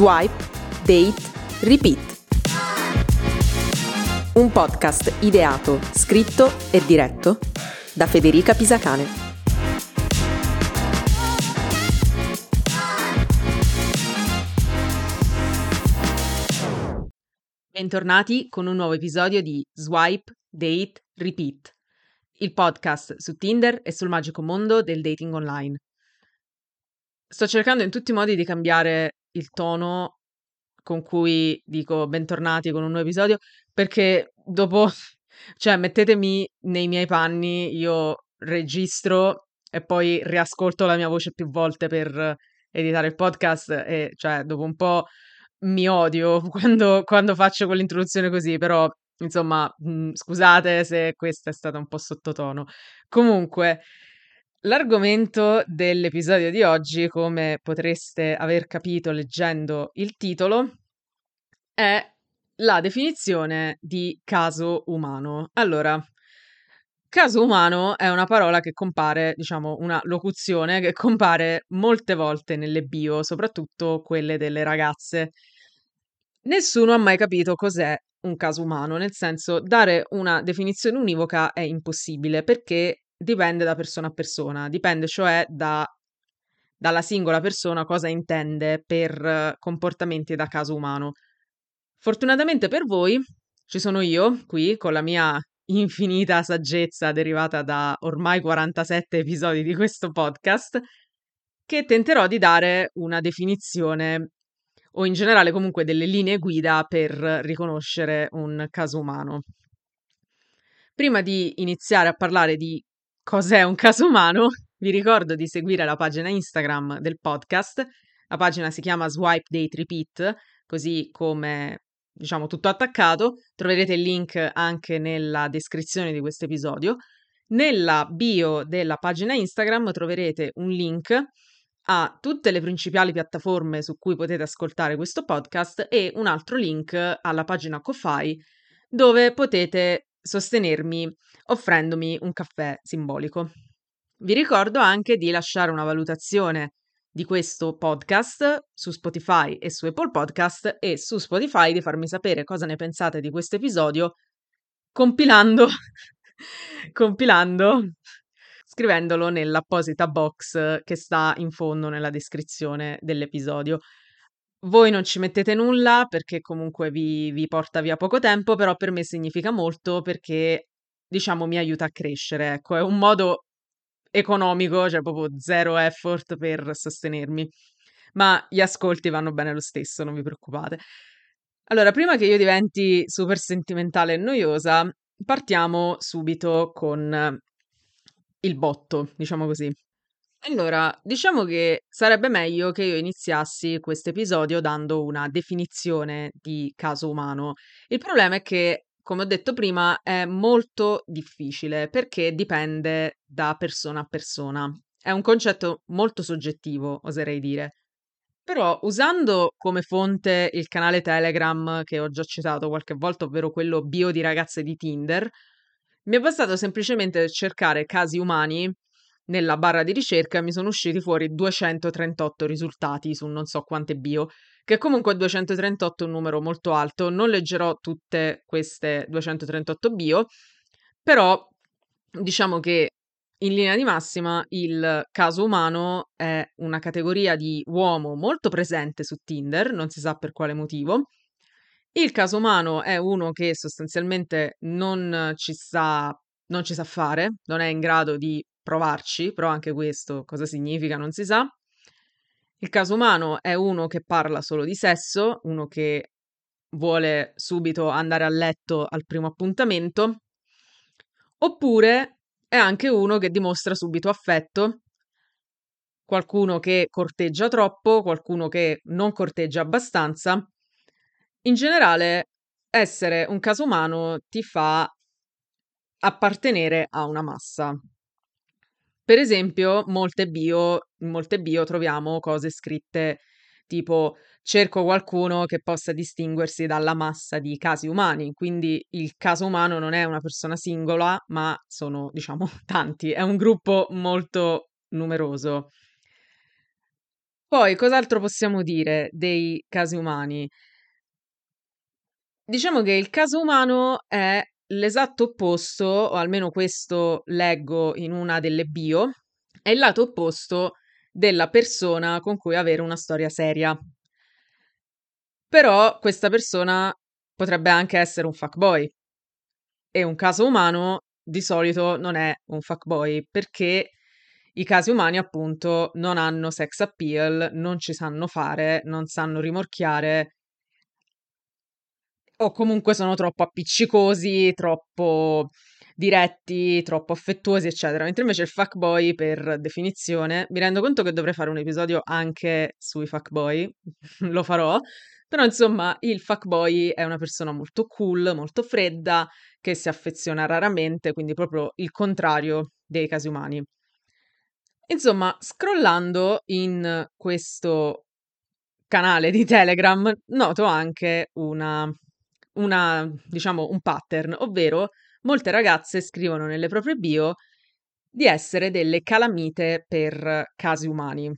Swipe, Date, Repeat. Un podcast ideato, scritto e diretto da Federica Pisacane. Bentornati con un nuovo episodio di Swipe, Date, Repeat, il podcast su Tinder e sul magico mondo del dating online. Sto cercando in tutti i modi di cambiare il tono con cui dico bentornati con un nuovo episodio, perché dopo, cioè mettetemi nei miei panni, io registro e poi riascolto la mia voce più volte per editare il podcast e cioè dopo un po' mi odio quando, quando faccio quell'introduzione così, però insomma, mh, mhmm, scusate se questa è stata un po' sottotono. Comunque, L'argomento dell'episodio di oggi, come potreste aver capito leggendo il titolo, è la definizione di caso umano. Allora, caso umano è una parola che compare, diciamo, una locuzione che compare molte volte nelle bio, soprattutto quelle delle ragazze. Nessuno ha mai capito cos'è un caso umano, nel senso dare una definizione univoca è impossibile perché dipende da persona a persona, dipende cioè da, dalla singola persona cosa intende per comportamenti da caso umano. Fortunatamente per voi ci sono io qui con la mia infinita saggezza derivata da ormai 47 episodi di questo podcast che tenterò di dare una definizione o in generale comunque delle linee guida per riconoscere un caso umano. Prima di iniziare a parlare di cos'è un caso umano, vi ricordo di seguire la pagina Instagram del podcast. La pagina si chiama Swipe Date Repeat, così come diciamo tutto attaccato. Troverete il link anche nella descrizione di questo episodio. Nella bio della pagina Instagram troverete un link a tutte le principali piattaforme su cui potete ascoltare questo podcast e un altro link alla pagina Ko-Fi dove potete sostenermi offrendomi un caffè simbolico. Vi ricordo anche di lasciare una valutazione di questo podcast su Spotify e su Apple Podcast e su Spotify di farmi sapere cosa ne pensate di questo episodio compilando compilando scrivendolo nell'apposita box che sta in fondo nella descrizione dell'episodio. Voi non ci mettete nulla perché comunque vi, vi porta via poco tempo, però per me significa molto perché, diciamo, mi aiuta a crescere. Ecco, è un modo economico, cioè proprio zero effort per sostenermi. Ma gli ascolti vanno bene lo stesso, non vi preoccupate. Allora, prima che io diventi super sentimentale e noiosa, partiamo subito con il botto, diciamo così. Allora, diciamo che sarebbe meglio che io iniziassi questo episodio dando una definizione di caso umano. Il problema è che, come ho detto prima, è molto difficile perché dipende da persona a persona. È un concetto molto soggettivo, oserei dire. Però usando come fonte il canale Telegram che ho già citato qualche volta, ovvero quello bio di ragazze di Tinder, mi è bastato semplicemente cercare casi umani nella barra di ricerca mi sono usciti fuori 238 risultati su non so quante bio, che comunque 238 è un numero molto alto. Non leggerò tutte queste 238 bio, però diciamo che in linea di massima il caso umano è una categoria di uomo molto presente su Tinder, non si sa per quale motivo. Il caso umano è uno che sostanzialmente non ci sa, non ci sa fare, non è in grado di provarci, però anche questo cosa significa non si sa. Il caso umano è uno che parla solo di sesso, uno che vuole subito andare a letto al primo appuntamento, oppure è anche uno che dimostra subito affetto, qualcuno che corteggia troppo, qualcuno che non corteggia abbastanza. In generale, essere un caso umano ti fa appartenere a una massa. Per esempio, molte bio, in molte bio troviamo cose scritte tipo cerco qualcuno che possa distinguersi dalla massa di casi umani, quindi il caso umano non è una persona singola, ma sono, diciamo, tanti, è un gruppo molto numeroso. Poi, cos'altro possiamo dire dei casi umani? Diciamo che il caso umano è l'esatto opposto, o almeno questo leggo in una delle bio, è il lato opposto della persona con cui avere una storia seria. Però questa persona potrebbe anche essere un fuckboy. E un caso umano di solito non è un fuckboy perché i casi umani appunto non hanno sex appeal, non ci sanno fare, non sanno rimorchiare o comunque sono troppo appiccicosi, troppo diretti, troppo affettuosi, eccetera. Mentre invece il fuckboy, per definizione, mi rendo conto che dovrei fare un episodio anche sui fuckboy, lo farò, però insomma il fuckboy è una persona molto cool, molto fredda, che si affeziona raramente, quindi proprio il contrario dei casi umani. Insomma, scrollando in questo canale di Telegram, noto anche una una diciamo un pattern, ovvero molte ragazze scrivono nelle proprie bio di essere delle calamite per casi umani.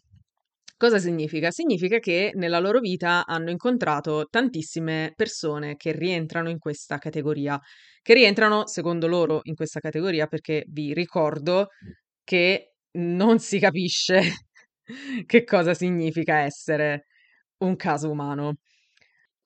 Cosa significa? Significa che nella loro vita hanno incontrato tantissime persone che rientrano in questa categoria, che rientrano secondo loro in questa categoria perché vi ricordo che non si capisce che cosa significa essere un caso umano.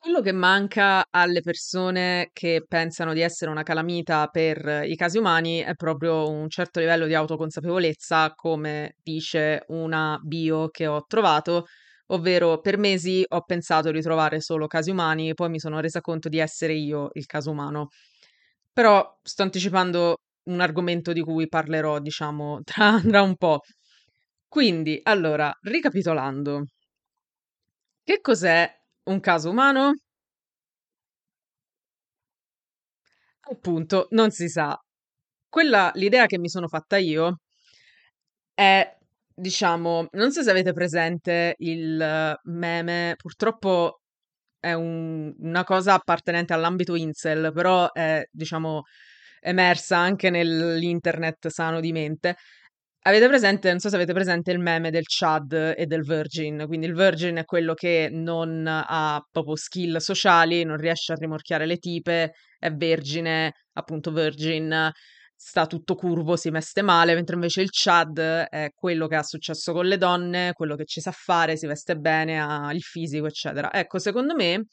Quello che manca alle persone che pensano di essere una calamita per i casi umani è proprio un certo livello di autoconsapevolezza, come dice una bio che ho trovato, ovvero per mesi ho pensato di trovare solo casi umani, poi mi sono resa conto di essere io il caso umano. Però sto anticipando un argomento di cui parlerò, diciamo, tra, tra un po'. Quindi, allora, ricapitolando, che cos'è un caso umano? Appunto, non si sa. Quella l'idea che mi sono fatta io è, diciamo, non so se avete presente il meme, purtroppo è un- una cosa appartenente all'ambito incel, però è, diciamo, emersa anche nell'internet sano di mente. Avete presente, non so se avete presente il meme del Chad e del Virgin, quindi il Virgin è quello che non ha proprio skill sociali, non riesce a rimorchiare le tipe, è vergine, appunto Virgin, sta tutto curvo, si veste male, mentre invece il Chad è quello che ha successo con le donne, quello che ci sa fare, si veste bene, ha il fisico, eccetera. Ecco, secondo me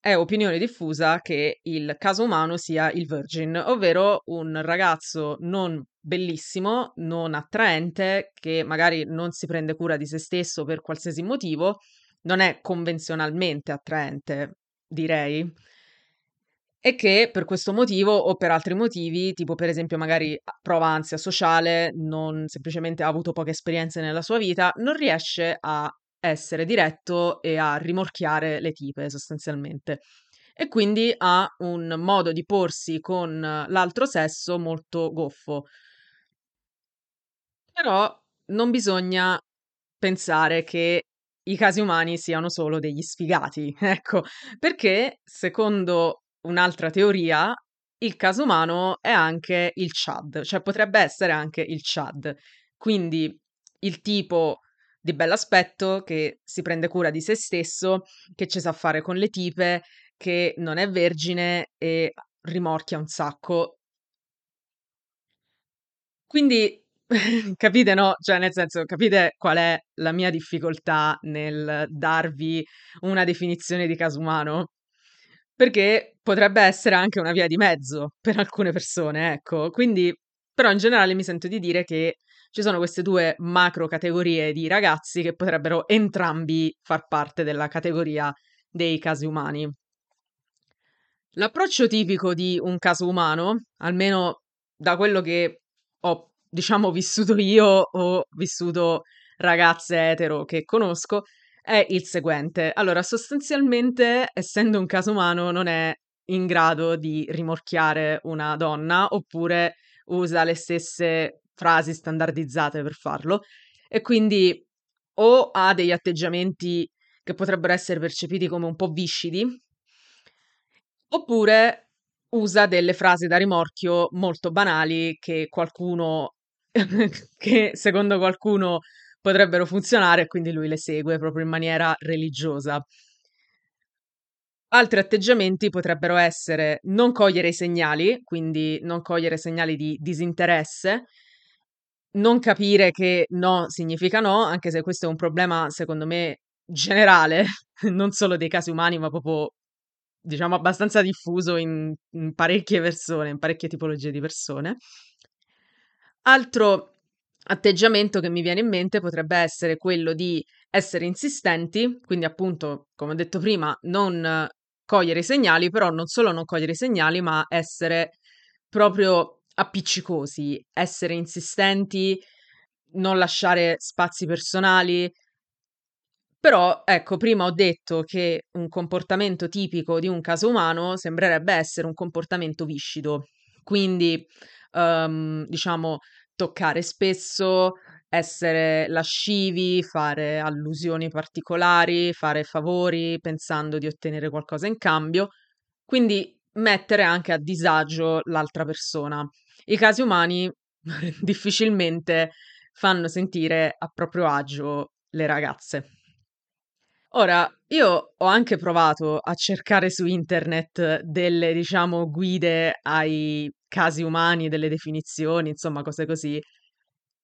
è opinione diffusa che il caso umano sia il Virgin, ovvero un ragazzo non bellissimo, non attraente, che magari non si prende cura di se stesso per qualsiasi motivo, non è convenzionalmente attraente, direi, e che per questo motivo o per altri motivi, tipo per esempio magari prova ansia sociale, non semplicemente ha avuto poche esperienze nella sua vita, non riesce a essere diretto e a rimorchiare le tipe sostanzialmente. E quindi ha un modo di porsi con l'altro sesso molto goffo. Però non bisogna pensare che i casi umani siano solo degli sfigati, ecco, perché secondo un'altra teoria il caso umano è anche il Chad, cioè potrebbe essere anche il Chad. Quindi il tipo di bell'aspetto, che si prende cura di se stesso, che ci sa fare con le tipe, che non è vergine e rimorchia un sacco. Quindi capite, no? Cioè, nel senso, capite qual è la mia difficoltà nel darvi una definizione di caso umano? Perché potrebbe essere anche una via di mezzo per alcune persone, ecco. Quindi, però in generale mi sento di dire che ci sono queste due macro categorie di ragazzi che potrebbero entrambi far parte della categoria dei casi umani. L'approccio tipico di un caso umano, almeno da quello che ho, diciamo, vissuto io o vissuto ragazze etero che conosco, è il seguente. Allora, sostanzialmente, essendo un caso umano, non è in grado di rimorchiare una donna oppure usa le stesse frasi standardizzate per farlo e quindi o ha degli atteggiamenti che potrebbero essere percepiti come un po' viscidi, oppure usa delle frasi da rimorchio molto banali che qualcuno, che secondo qualcuno potrebbero funzionare e quindi lui le segue proprio in maniera religiosa. Altri atteggiamenti potrebbero essere non cogliere i segnali, quindi non cogliere segnali di disinteresse, non capire che no significa no, anche se questo è un problema secondo me generale, non solo dei casi umani, ma proprio diciamo abbastanza diffuso in, in parecchie persone, in parecchie tipologie di persone. Altro atteggiamento che mi viene in mente potrebbe essere quello di essere insistenti, quindi appunto, come ho detto prima, non cogliere i segnali, però non solo non cogliere i segnali, ma essere proprio appiccicosi, essere insistenti, non lasciare spazi personali. Però, ecco, prima ho detto che un comportamento tipico di un caso umano sembrerebbe essere un comportamento viscido, quindi, um, diciamo, toccare spesso, essere lascivi, fare allusioni particolari, fare favori pensando di ottenere qualcosa in cambio, quindi mettere anche a disagio l'altra persona. I casi umani difficilmente fanno sentire a proprio agio le ragazze. Ora, io ho anche provato a cercare su internet delle, diciamo, guide ai casi umani, delle definizioni, insomma, cose così,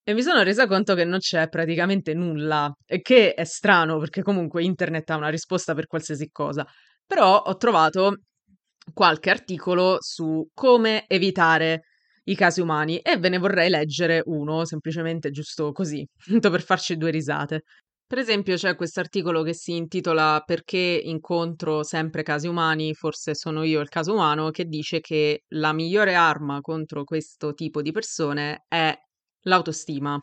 e mi sono resa conto che non c'è praticamente nulla, e che è strano perché comunque internet ha una risposta per qualsiasi cosa. Però ho trovato qualche articolo su come evitare i casi umani e ve ne vorrei leggere uno, semplicemente giusto così, tanto per farci due risate. Per esempio, c'è questo articolo che si intitola Perché incontro sempre casi umani, forse sono io il caso umano, che dice che la migliore arma contro questo tipo di persone è L'autostima.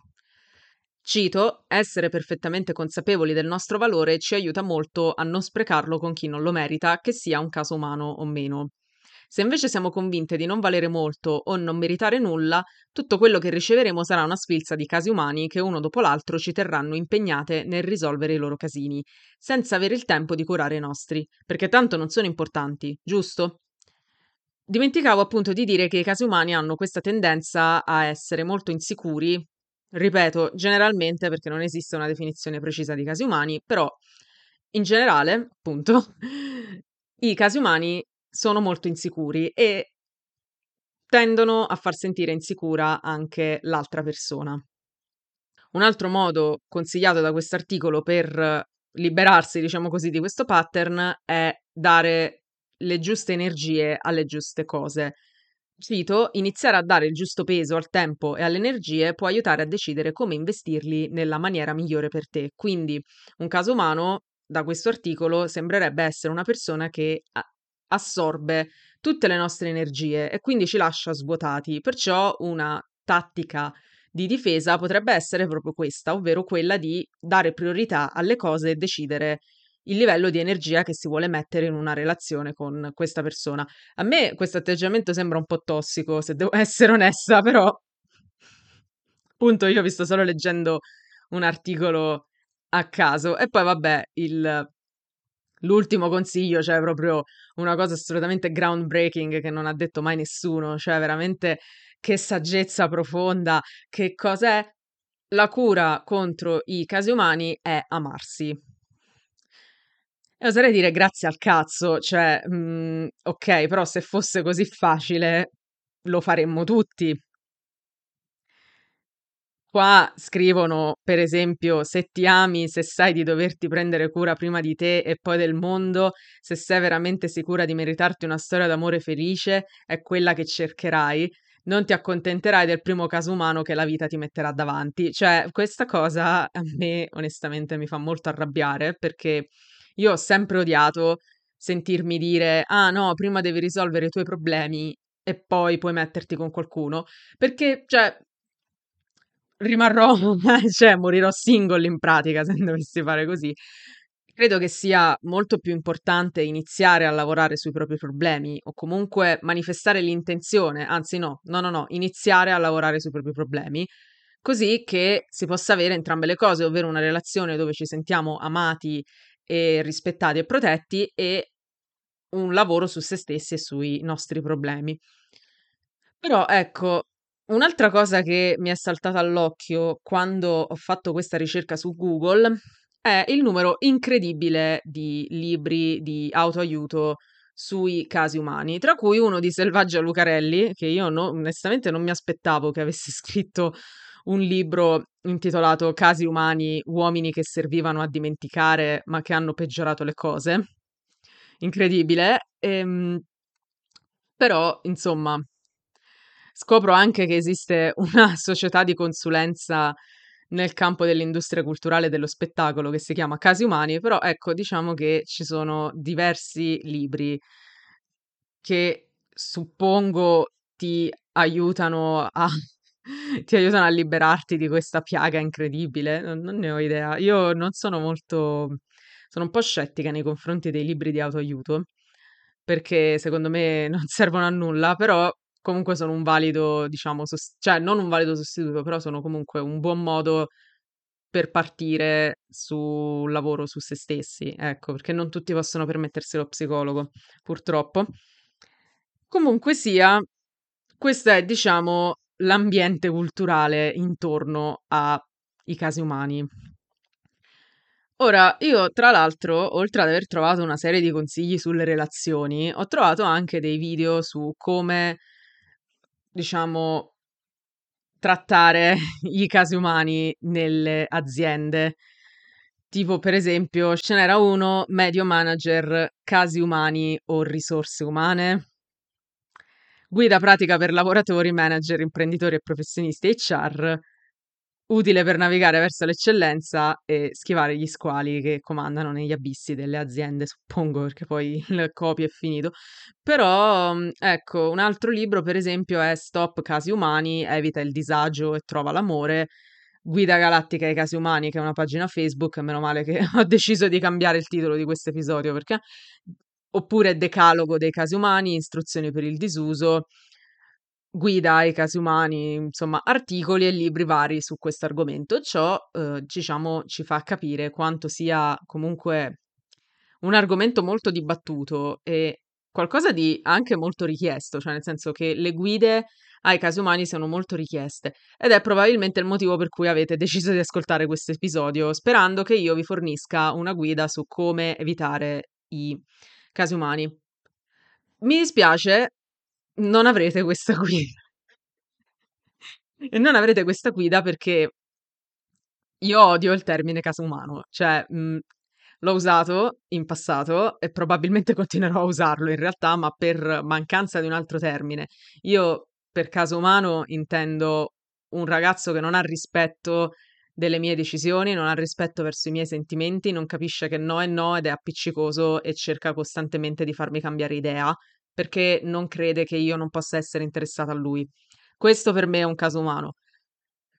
Cito, essere perfettamente consapevoli del nostro valore ci aiuta molto a non sprecarlo con chi non lo merita, che sia un caso umano o meno. Se invece siamo convinte di non valere molto o non meritare nulla, tutto quello che riceveremo sarà una sfilza di casi umani che uno dopo l'altro ci terranno impegnate nel risolvere i loro casini, senza avere il tempo di curare i nostri, perché tanto non sono importanti, giusto? Dimenticavo appunto di dire che i casi umani hanno questa tendenza a essere molto insicuri, ripeto, generalmente perché non esiste una definizione precisa di casi umani, però in generale, appunto, i casi umani sono molto insicuri e tendono a far sentire insicura anche l'altra persona. Un altro modo consigliato da questo articolo per liberarsi, diciamo così, di questo pattern è dare le giuste energie alle giuste cose. Cito, iniziare a dare il giusto peso al tempo e alle energie può aiutare a decidere come investirli nella maniera migliore per te. Quindi, un caso umano, da questo articolo, sembrerebbe essere una persona che assorbe tutte le nostre energie e quindi ci lascia svuotati. Perciò una tattica di difesa potrebbe essere proprio questa, ovvero quella di dare priorità alle cose e decidere il livello di energia che si vuole mettere in una relazione con questa persona. A me questo atteggiamento sembra un po' tossico, se devo essere onesta, però appunto io vi sto solo leggendo un articolo a caso e poi vabbè, il L'ultimo consiglio, cioè proprio una cosa assolutamente groundbreaking che non ha detto mai nessuno, cioè veramente che saggezza profonda, che cos'è? La cura contro i casi umani è amarsi. E oserei dire grazie al cazzo, cioè, mhmm, okay, però se fosse così facile lo faremmo tutti. Qua scrivono, per esempio, se ti ami, se sai di doverti prendere cura prima di te e poi del mondo, se sei veramente sicura di meritarti una storia d'amore felice, è quella che cercherai. Non ti accontenterai del primo caso umano che la vita ti metterà davanti. Cioè, questa cosa a me onestamente mi fa molto arrabbiare perché io ho sempre odiato sentirmi dire: "Ah no, prima devi risolvere i tuoi problemi e poi puoi metterti con qualcuno", perché cioè rimarrò cioè morirò single in pratica se dovessi fare così. Credo che sia molto più importante iniziare a lavorare sui propri problemi o comunque manifestare l'intenzione, anzi no, no, no, no, iniziare a lavorare sui propri problemi, così che si possa avere entrambe le cose, ovvero una relazione dove ci sentiamo amati e rispettati e protetti e un lavoro su se stessi e sui nostri problemi. Però ecco, Un'altra cosa che mi è saltata all'occhio quando ho fatto questa ricerca su Google è il numero incredibile di libri di autoaiuto sui casi umani, tra cui uno di Selvaggia Lucarelli, che io no- onestamente non mi aspettavo che avesse scritto un libro intitolato Casi umani, uomini che servivano a dimenticare ma che hanno peggiorato le cose. Incredibile. Ehm, però, insomma, scopro anche che esiste una società di consulenza nel campo dell'industria culturale e dello spettacolo che si chiama Casi Umani, però ecco, diciamo che ci sono diversi libri che suppongo ti aiutano a ti aiutano a liberarti di questa piaga incredibile. Non, non ne ho idea. Io non sono molto sono un po' scettica nei confronti dei libri di autoaiuto perché secondo me non servono a nulla, però comunque sono un valido, diciamo, sos- cioè non un valido sostituto, però sono comunque un buon modo per partire sul lavoro su se stessi, ecco, perché non tutti possono permettersi lo psicologo, purtroppo. Comunque sia, questo è, diciamo, l'ambiente culturale intorno ai casi umani. Ora, io tra l'altro, oltre ad aver trovato una serie di consigli sulle relazioni, ho trovato anche dei video su come, diciamo, trattare i casi umani nelle aziende. Tipo, per esempio, ce n'era uno, medio manager, casi umani o risorse umane. Guida pratica per lavoratori, manager, imprenditori e professionisti HR utile per navigare verso l'eccellenza e schivare gli squali che comandano negli abissi delle aziende, suppongo, perché poi il copy è finito. Però, mm, ecco, un altro libro, per esempio, è Stop casi umani, evita il disagio e trova l'amore. Guida Galattica ai casi umani, che è una pagina Facebook, meno male che ho deciso di cambiare il titolo di questo episodio, perché oppure Decalogo dei casi umani, istruzioni per il disuso, guida ai casi umani, insomma, articoli e libri vari su questo argomento. Ciò, eh, diciamo, ci fa capire quanto sia comunque un argomento molto dibattuto e qualcosa di anche molto richiesto, cioè nel senso che le guide ai casi umani siano molto richieste ed è probabilmente il motivo per cui avete deciso di ascoltare questo episodio, sperando che io vi fornisca una guida su come evitare i casi umani. Mi dispiace, non avrete questa guida. E non avrete questa guida perché io odio il termine caso umano, cioè mh, l'ho usato in passato e probabilmente continuerò a usarlo in realtà, ma per mancanza di un altro termine. Io per caso umano intendo un ragazzo che non ha rispetto delle mie decisioni, non ha rispetto verso i miei sentimenti, non capisce che no è no ed è appiccicoso e cerca costantemente di farmi cambiare idea perché non crede che io non possa essere interessata a lui. Questo per me è un caso umano.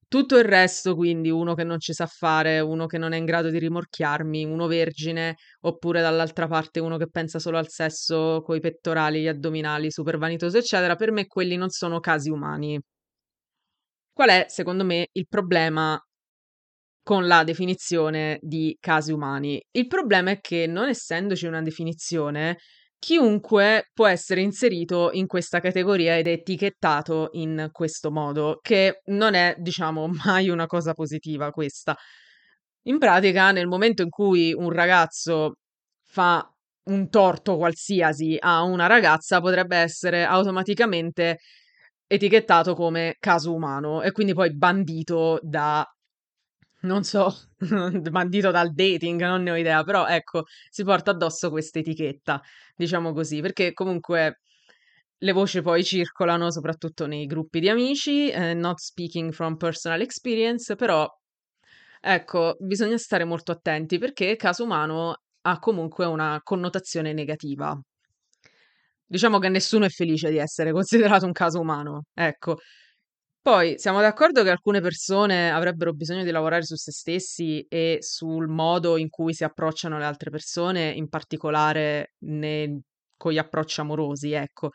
Tutto il resto, quindi uno che non ci sa fare, uno che non è in grado di rimorchiarmi, uno vergine, oppure dall'altra parte uno che pensa solo al sesso, coi pettorali, gli addominali, super vanitoso, eccetera, per me quelli non sono casi umani. Qual è, secondo me, il problema con la definizione di casi umani? Il problema è che non essendoci una definizione, Chiunque può essere inserito in questa categoria ed etichettato in questo modo, che non è, diciamo, mai una cosa positiva questa. In pratica, nel momento in cui un ragazzo fa un torto qualsiasi a una ragazza, potrebbe essere automaticamente etichettato come caso umano e quindi poi bandito da non so, bandito dal dating, non ne ho idea, però ecco, si porta addosso questa etichetta, diciamo così, perché comunque le voci poi circolano soprattutto nei gruppi di amici, eh, not speaking from personal experience, però ecco, bisogna stare molto attenti perché caso umano ha comunque una connotazione negativa. Diciamo che nessuno è felice di essere considerato un caso umano, ecco. Poi siamo d'accordo che alcune persone avrebbero bisogno di lavorare su se stessi e sul modo in cui si approcciano le altre persone, in particolare ne- con gli approcci amorosi, ecco.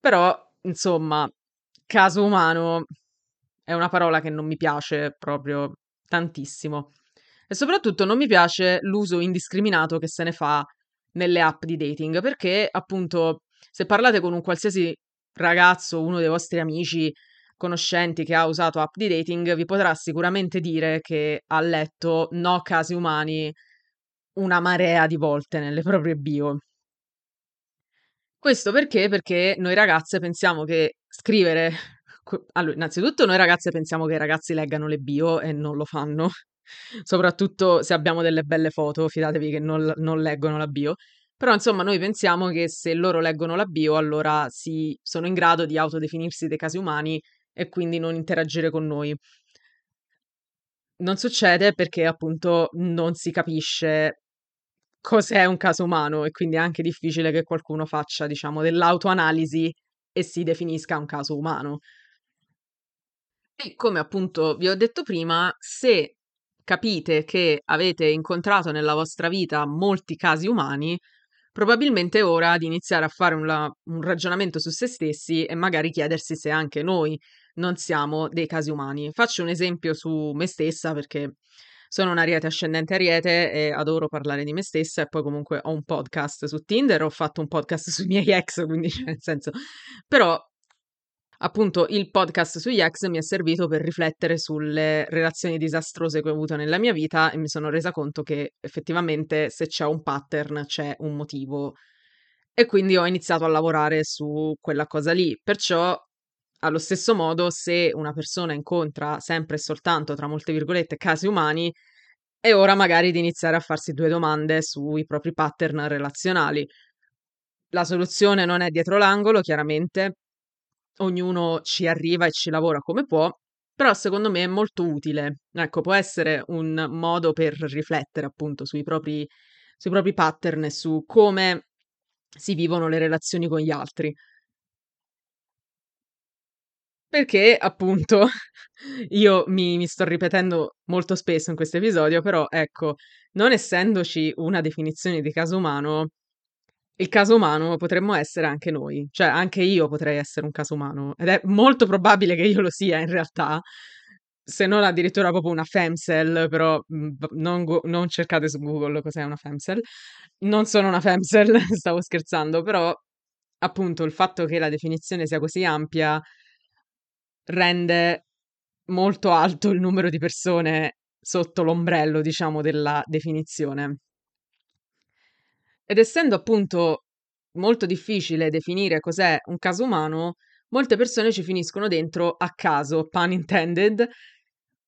Però, insomma, caso umano è una parola che non mi piace proprio tantissimo. E soprattutto non mi piace l'uso indiscriminato che se ne fa nelle app di dating, perché appunto se parlate con un qualsiasi ragazzo, uno dei vostri amici, conoscenti che ha usato app di dating, vi potrà sicuramente dire che ha letto no casi umani una marea di volte nelle proprie bio. Questo perché? Perché noi ragazze pensiamo che scrivere allora, innanzitutto noi ragazze pensiamo che i ragazzi leggano le bio e non lo fanno, soprattutto se abbiamo delle belle foto, fidatevi che non, non leggono la bio. Però insomma noi pensiamo che se loro leggono la bio allora si sono in grado di autodefinirsi dei casi umani e quindi non interagire con noi. Non succede perché appunto non si capisce cos'è un caso umano e quindi è anche difficile che qualcuno faccia, diciamo, dell'autoanalisi e si definisca un caso umano. E come appunto vi ho detto prima, se capite che avete incontrato nella vostra vita molti casi umani, probabilmente è ora di iniziare a fare un, la- un ragionamento su se stessi e magari chiedersi se anche noi non siamo dei casi umani. Faccio un esempio su me stessa perché sono un ariete ascendente ariete e adoro parlare di me stessa e poi comunque ho un podcast su Tinder, ho fatto un podcast sui miei ex, quindi cioè, nel senso... Però appunto il podcast sugli ex mi è servito per riflettere sulle relazioni disastrose che ho avuto nella mia vita e mi sono resa conto che effettivamente se c'è un pattern c'è un motivo e quindi ho iniziato a lavorare su quella cosa lì. Perciò allo stesso modo, se una persona incontra sempre e soltanto, tra molte virgolette, casi umani, è ora magari di iniziare a farsi due domande sui propri pattern relazionali. La soluzione non è dietro l'angolo, chiaramente, ognuno ci arriva e ci lavora come può, però secondo me è molto utile. Ecco, può essere un modo per riflettere appunto sui propri, sui propri pattern e su come si vivono le relazioni con gli altri. Perché appunto io mi, mi sto ripetendo molto spesso in questo episodio, però ecco, non essendoci una definizione di caso umano, il caso umano potremmo essere anche noi, cioè anche io potrei essere un caso umano ed è molto probabile che io lo sia in realtà, se non addirittura proprio una femcel, però mh, non, non cercate su Google cos'è una femcel. Non sono una femcel, stavo scherzando, però appunto il fatto che la definizione sia così ampia rende molto alto il numero di persone sotto l'ombrello, diciamo, della definizione. Ed essendo appunto molto difficile definire cos'è un caso umano, molte persone ci finiscono dentro a caso, pun intended,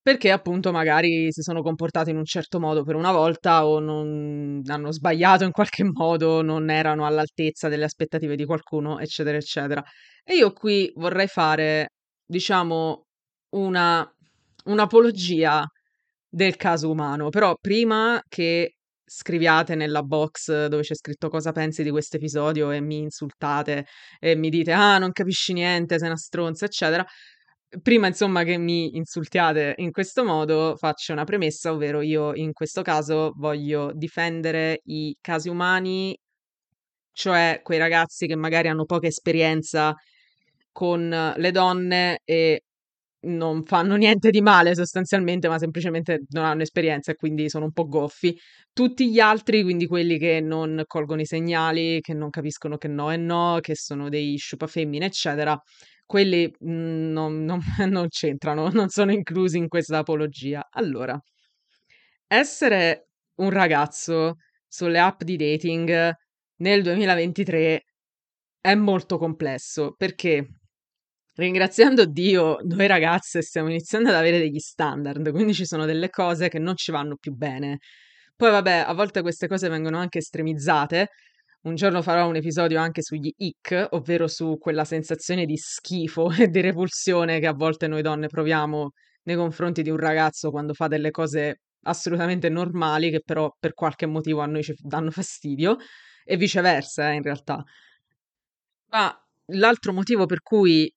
perché appunto magari si sono comportate in un certo modo per una volta o non hanno sbagliato in qualche modo, non erano all'altezza delle aspettative di qualcuno, eccetera, eccetera. E io qui vorrei fare, diciamo, una un'apologia del caso umano, però prima che scriviate nella box dove c'è scritto cosa pensi di questo episodio e mi insultate e mi dite ah non capisci niente, sei una stronza, eccetera. Prima insomma che mi insultiate in questo modo faccio una premessa, ovvero io in questo caso voglio difendere i casi umani, cioè quei ragazzi che magari hanno poca esperienza con le donne e non fanno niente di male sostanzialmente, ma semplicemente non hanno esperienza e quindi sono un po' goffi. Tutti gli altri, quindi quelli che non colgono i segnali, che non capiscono che no è no, che sono dei sciupafemmine, eccetera, quelli mm, non, non, non c'entrano, non sono inclusi in questa apologia. Allora, essere un ragazzo sulle app di dating nel 2023 è molto complesso perché ringraziando Dio, noi ragazze stiamo iniziando ad avere degli standard, quindi ci sono delle cose che non ci vanno più bene. Poi vabbè, a volte queste cose vengono anche estremizzate. Un giorno farò un episodio anche sugli ick, ovvero su quella sensazione di schifo e di repulsione che a volte noi donne proviamo nei confronti di un ragazzo quando fa delle cose assolutamente normali che però per qualche motivo a noi ci danno fastidio e viceversa, eh, in realtà. Ma l'altro motivo per cui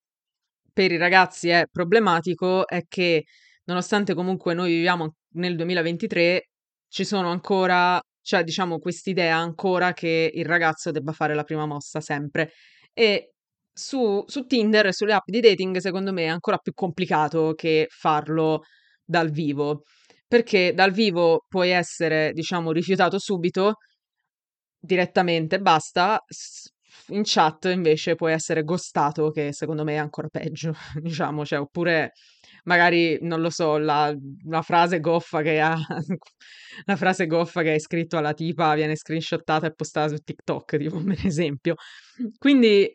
per i ragazzi è problematico è che nonostante comunque noi viviamo nel 2023, ci sono ancora, cioè diciamo quest'idea ancora che il ragazzo debba fare la prima mossa sempre. E su, su Tinder e sulle app di dating, secondo me, è ancora più complicato che farlo dal vivo. Perché dal vivo puoi essere, diciamo, rifiutato subito, direttamente, basta, in chat invece puoi essere ghostato, che secondo me è ancora peggio, diciamo, cioè, oppure magari, non lo so, la, la frase goffa che ha, la frase goffa che hai scritto alla tipa viene screenshottata e postata su TikTok, tipo, per esempio. Quindi,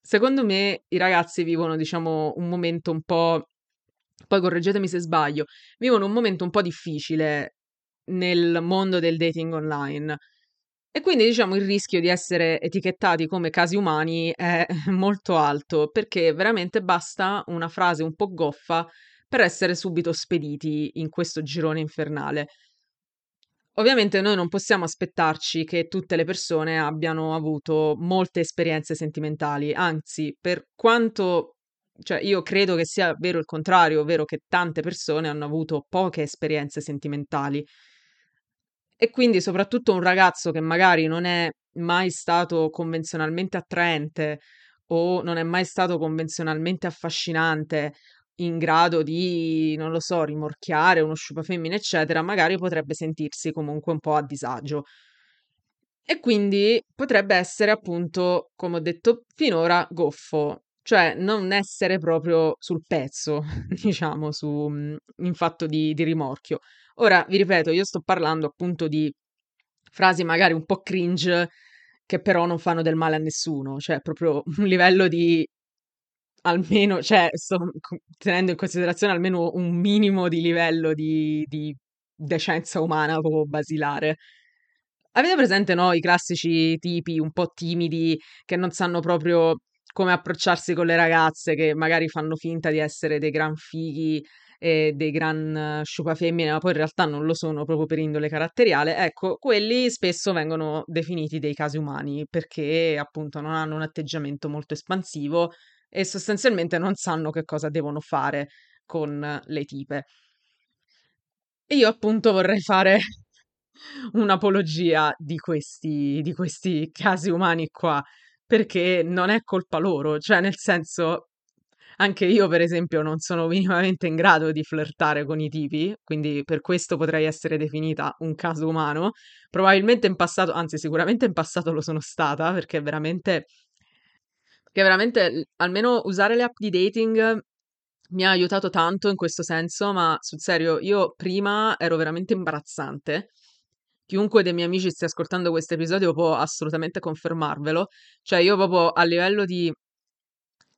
secondo me, i ragazzi vivono, diciamo, un momento un po', poi correggetemi se sbaglio, vivono un momento un po' difficile nel mondo del dating online. E quindi diciamo il rischio di essere etichettati come casi umani è molto alto, perché veramente basta una frase un po' goffa per essere subito spediti in questo girone infernale. Ovviamente noi non possiamo aspettarci che tutte le persone abbiano avuto molte esperienze sentimentali, anzi, per quanto cioè io credo che sia vero il contrario, ovvero che tante persone hanno avuto poche esperienze sentimentali. E quindi soprattutto un ragazzo che magari non è mai stato convenzionalmente attraente o non è mai stato convenzionalmente affascinante, in grado di, non lo so, rimorchiare uno sciupafemmine, eccetera, magari potrebbe sentirsi comunque un po' a disagio. E quindi potrebbe essere appunto, come ho detto finora, goffo, cioè non essere proprio sul pezzo, diciamo, su, in fatto di, di rimorchio. Ora, vi ripeto, io sto parlando appunto di frasi magari un po' cringe che però non fanno del male a nessuno, cioè proprio un livello di almeno, cioè sto tenendo in considerazione almeno un minimo di livello di, di decenza umana proprio basilare. Avete presente, no, i classici tipi un po' timidi che non sanno proprio come approcciarsi con le ragazze, che magari fanno finta di essere dei gran fighi e dei gran sciupafemmine, ma poi in realtà non lo sono proprio per indole caratteriale, ecco, quelli spesso vengono definiti dei casi umani perché appunto non hanno un atteggiamento molto espansivo e sostanzialmente non sanno che cosa devono fare con le tipe. E io appunto vorrei fare un'apologia di questi, di questi casi umani qua, perché non è colpa loro, cioè nel senso anche io, per esempio, non sono minimamente in grado di flirtare con i tipi, quindi per questo potrei essere definita un caso umano. Probabilmente in passato, anzi sicuramente in passato lo sono stata, perché veramente, perché veramente almeno usare le app di dating mi ha aiutato tanto in questo senso, ma sul serio, io prima ero veramente imbarazzante. Chiunque dei miei amici stia ascoltando questo episodio può assolutamente confermarvelo. Cioè, io proprio a livello di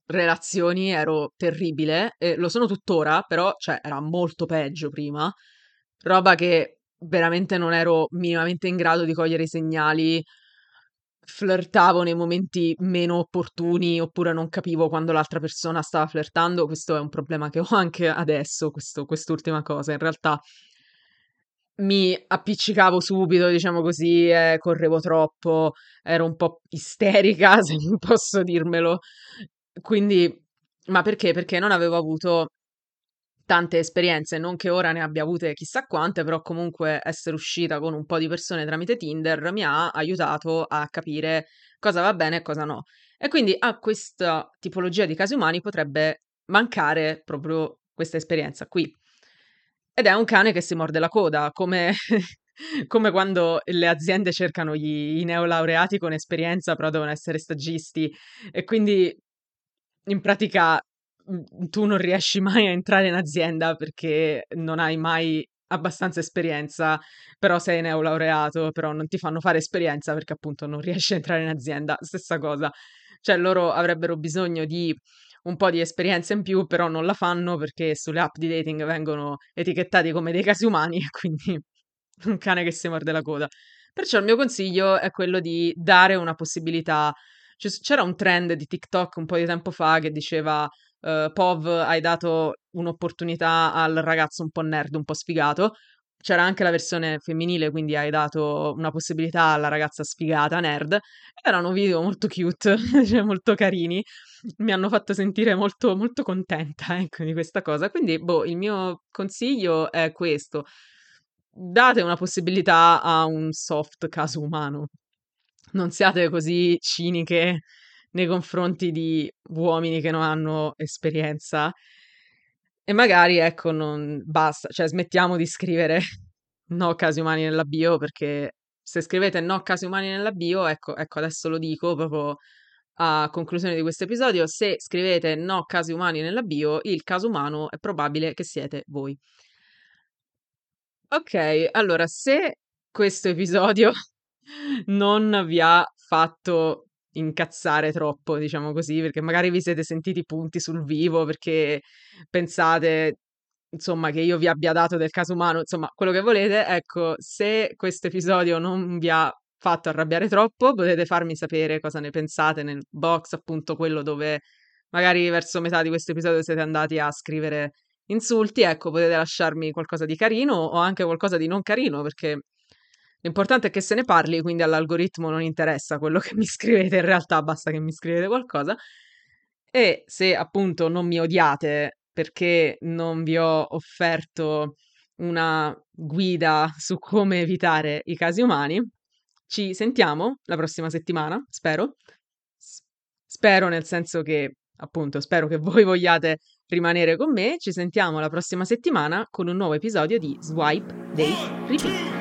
relazioni ero terribile e lo sono tuttora, però cioè era molto peggio prima. Roba che veramente non ero minimamente in grado di cogliere i segnali. Flirtavo nei momenti meno opportuni oppure non capivo quando l'altra persona stava flirtando. Questo è un problema che ho anche adesso, questo, quest'ultima cosa. In realtà mi appiccicavo subito, diciamo così, e correvo troppo, ero un po' isterica, se posso dirmelo. Quindi, ma perché? Perché non avevo avuto tante esperienze, non che ora ne abbia avute chissà quante, però comunque essere uscita con un po' di persone tramite Tinder mi ha aiutato a capire cosa va bene e cosa no. E quindi a questa tipologia di casi umani potrebbe mancare proprio questa esperienza qui. Ed è un cane che si morde la coda, come, come quando le aziende cercano gli, i neolaureati con esperienza, però devono essere stagisti. E quindi in pratica tu non riesci mai a entrare in azienda perché non hai mai abbastanza esperienza, però sei neolaureato, però non ti fanno fare esperienza perché appunto non riesci a entrare in azienda, stessa cosa. Cioè loro avrebbero bisogno di un po' di esperienza in più, però non la fanno perché sulle app di dating vengono etichettati come dei casi umani e quindi un cane che si morde la coda. Perciò il mio consiglio è quello di dare una possibilità c'era un trend di TikTok un po' di tempo fa che diceva uh, Pov, hai dato un'opportunità al ragazzo un po' nerd, un po' sfigato. C'era anche la versione femminile, quindi hai dato una possibilità alla ragazza sfigata, nerd. Erano video molto cute, cioè molto carini. Mi hanno fatto sentire molto, molto contenta ecco, di questa cosa. Quindi, boh, il mio consiglio è questo. Date una possibilità a un soft caso umano non siate così ciniche nei confronti di uomini che non hanno esperienza e magari ecco non basta, cioè smettiamo di scrivere no casi umani nella bio perché se scrivete no casi umani nella bio, ecco, ecco adesso lo dico proprio a conclusione di questo episodio, se scrivete no casi umani nella bio, il caso umano è probabile che siete voi. Ok, allora se questo episodio non vi ha fatto incazzare troppo, diciamo così, perché magari vi siete sentiti punti sul vivo perché pensate insomma che io vi abbia dato del caso umano, insomma, quello che volete, ecco, se questo episodio non vi ha fatto arrabbiare troppo, potete farmi sapere cosa ne pensate nel box, appunto quello dove magari verso metà di questo episodio siete andati a scrivere insulti, ecco, potete lasciarmi qualcosa di carino o anche qualcosa di non carino, perché l'importante è che se ne parli, quindi all'algoritmo non interessa quello che mi scrivete, in realtà basta che mi scrivete qualcosa. E se appunto non mi odiate perché non vi ho offerto una guida su come evitare i casi umani, ci sentiamo la prossima settimana, spero. spero nel senso che, appunto, spero che voi vogliate rimanere con me. Ci sentiamo la prossima settimana con un nuovo episodio di Swipe Date Repeat.